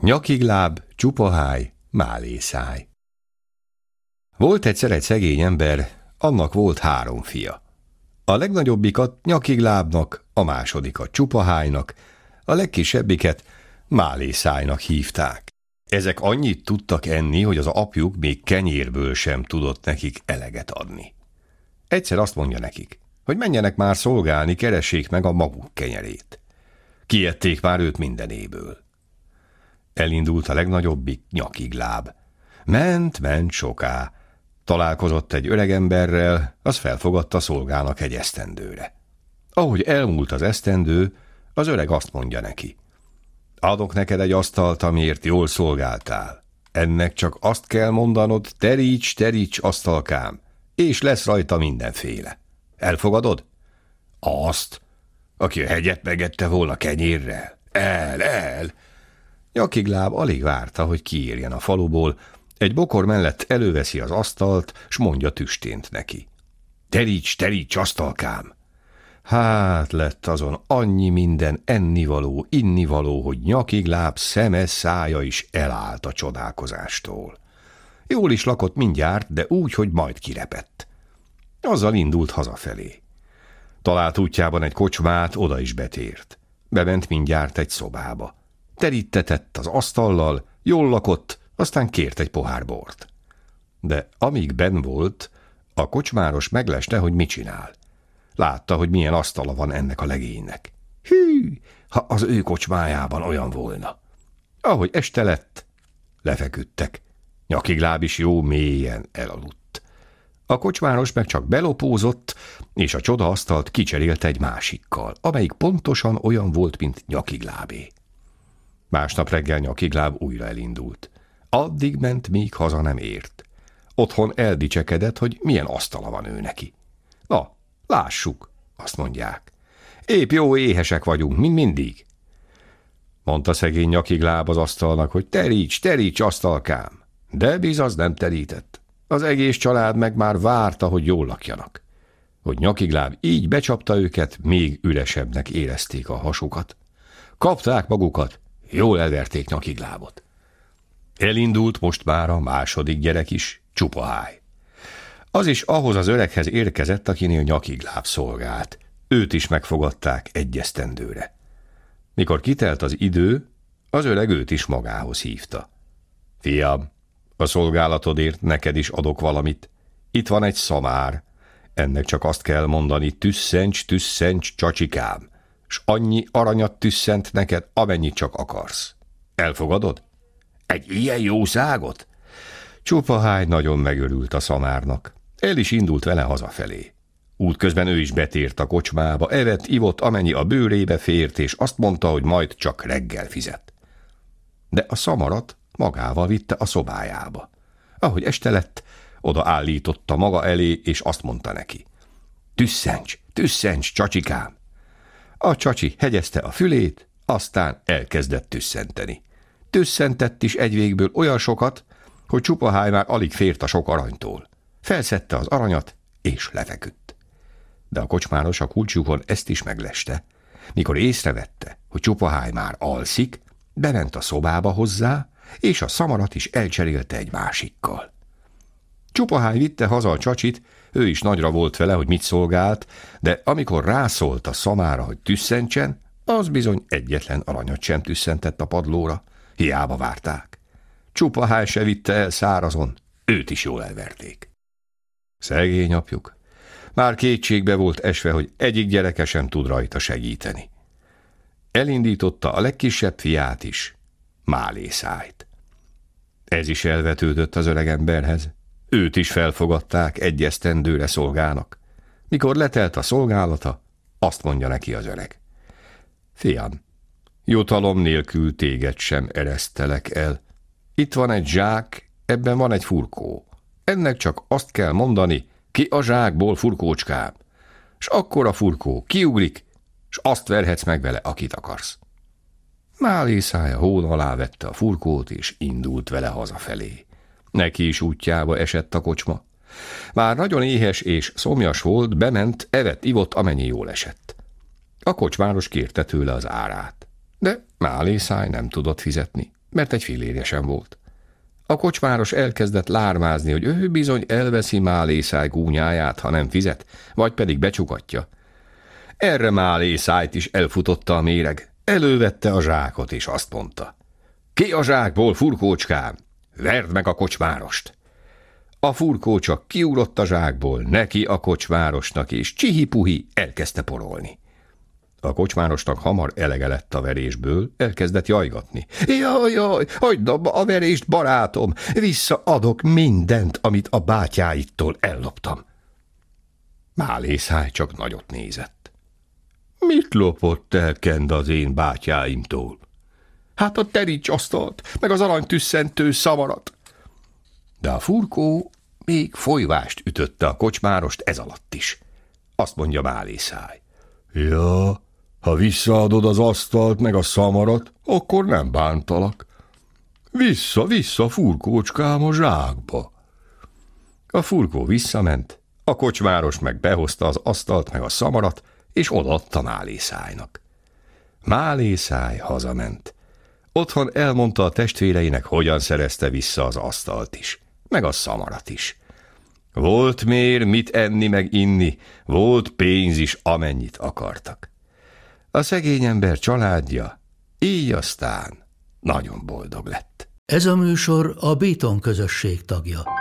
Nyakigláb, csupaháj, málészáj. Volt egyszer egy szegény ember, annak volt három fia. A legnagyobbikat nyakiglábnak, a másodikat csupahájnak, a legkisebbiket málészájnak hívták. Ezek annyit tudtak enni, hogy az apjuk még kenyérből sem tudott nekik eleget adni. Egyszer azt mondja nekik, hogy menjenek már szolgálni, keressék meg a maguk kenyerét. Kiették már őt mindenéből. Elindult a legnagyobbik nyakigláb. Ment, ment soká. Találkozott egy öregemberrel, az felfogadta szolgálnak egy esztendőre. Ahogy elmúlt az esztendő, az öreg azt mondja neki. Adok neked egy asztalt, amiért jól szolgáltál. Ennek csak azt kell mondanod, teríts, teríts, asztalkám, és lesz rajta mindenféle. Elfogadod? Azt, aki a hegyet megette volna kenyérrel. El, el! Nyakigláb alig várta, hogy kiírjen a faluból, egy bokor mellett előveszi az asztalt, s mondja tüstént neki. Teríts, teríts, asztalkám! Hát lett azon annyi minden ennivaló, innivaló, hogy nyakigláb szeme, szája is elállt a csodálkozástól. Jól is lakott mindjárt, de úgy, hogy majd kirepett. Azzal indult hazafelé. Talált útjában egy kocsmát, oda is betért. Bement mindjárt egy szobába. Terítetett az asztallal, jól lakott, aztán kért egy pohár bort. De amíg ben volt, a kocsmáros megleste, hogy mit csinál. Látta, hogy milyen asztala van ennek a legénynek. Hű, ha az ő kocsmájában olyan volna. Ahogy este lett, lefeküdtek. Nyakigláb is jó mélyen elaludt. A kocsmáros meg csak belopózott, és a csodaasztalt kicserélte egy másikkal, amelyik pontosan olyan volt, mint nyakiglábé. Másnap reggel nyakigláb újra elindult. Addig ment, míg haza nem ért. Otthon eldicsekedett, hogy milyen asztala van ő neki. Na, lássuk, azt mondják. Épp jó éhesek vagyunk, mint mindig. Mondta szegény nyakigláb az asztalnak, hogy teríts, teríts, asztalkám. De biz az nem terített. Az egész család meg már várta, hogy jól lakjanak. Hogy nyakigláb így becsapta őket, még üresebbnek érezték a hasukat. Kapták magukat, jól elverték nyakiglábot. Elindult most már a második gyerek is, csupaháj. Az is ahhoz az öreghez érkezett, akinél nyakigláb szolgált. Őt is megfogadták egyesztendőre. Mikor kitelt az idő, az öreg őt is magához hívta. Fiam, a szolgálatodért neked is adok valamit. Itt van egy szamár. Ennek csak azt kell mondani, tüsszencs, tüsszencs, csacsikám, s annyi aranyat tüsszent neked, amennyit csak akarsz. Elfogadod? Egy ilyen jószágot? Csupaháj nagyon megörült a szamárnak. El is indult vele hazafelé. Útközben ő is betért a kocsmába, evett, ivott, amennyi a bőrébe fért, és azt mondta, hogy majd csak reggel fizet. De a szamarat magával vitte a szobájába. Ahogy este lett, oda állította maga elé, és azt mondta neki. Tüsszencs, tüsszencs, csacsikám! A csacsi hegyezte a fülét, aztán elkezdett tüsszenteni. Tüsszentett is egy végből olyan sokat, hogy csupaháj már alig fért a sok aranytól. Felszette az aranyat, és lefeküdt. De a kocsmáros a kulcsukon ezt is megleste. Mikor észrevette, hogy csupaháj már alszik, bement a szobába hozzá, és a szamarat is elcserélte egy másikkal. Csupaháj vitte haza a csacsit, ő is nagyra volt vele, hogy mit szolgált, de amikor rászólt a szamára, hogy tüsszentsen, az bizony egyetlen aranyat sem tüsszentett a padlóra. Hiába várták. Csupaháj se vitte el szárazon, őt is jól elverték. Szegény apjuk. Már kétségbe volt esve, hogy egyik gyereke sem tud rajta segíteni. Elindította a legkisebb fiát is, Málészájt. Ez is elvetődött az öregemberhez. Őt is felfogadták egy esztendőre szolgának. Mikor letelt a szolgálata, azt mondja neki az öreg. Fiam, jutalom nélkül téged sem eresztelek el. Itt van egy zsák, ebben van egy furkó. Ennek csak azt kell mondani, ki a zsákból furkócskám. S akkor a furkó kiugrik, s azt verhetsz meg vele, akit akarsz. Málészája hón alá vette a furkót, és indult vele hazafelé. Neki is útjába esett a kocsma. Már nagyon éhes és szomjas volt, bement, evett, ivott, amennyi jól esett. A kocsmáros kérte tőle az árát, de Málészáj nem tudott fizetni. mert egy fillérje sem volt. A kocsmáros elkezdett lármázni, hogy ő bizony elveszi Málészáj gúnyáját, ha nem fizet, vagy pedig becsukatja. Erre Málészájt is elfutotta a méreg, elővette a zsákot, és azt mondta. Ki a zsákból, furkócskám? Verd meg a kocsmárost! A furkó csak kiugrott a zsákból, neki a kocsmárosnak, és csihi-puhi elkezdte porolni. A kocsmárosnak hamar elege lett a verésből, elkezdett jajgatni. Jaj, jaj, hagyd abba a verést, barátom, visszaadok mindent, amit a bátyáittól elloptam. Málészáj csak nagyot nézett. Mit lopott el Kend az én bátyáimtól? Hát a terics asztalt, meg az aranytüsszentő szamarat. De a furkó még folyvást ütötte a kocsmárost ez alatt is. Azt mondja Málészáj. Ja, ha visszaadod az asztalt meg a szamarat, akkor nem bántalak. Vissza, vissza, furkócskám a zsákba. A furkó visszament, a kocsmáros meg behozta az asztalt meg a szamarat, és odaadta Málészájnak. Málészáj hazament. Otthon elmondta a testvéreinek, hogyan szerezte vissza az asztalt is, meg a szamarat is. Volt mér mit enni meg inni, volt pénz is, amennyit akartak. A szegény ember családja így aztán nagyon boldog lett. Ez a műsor a Béton közösség tagja.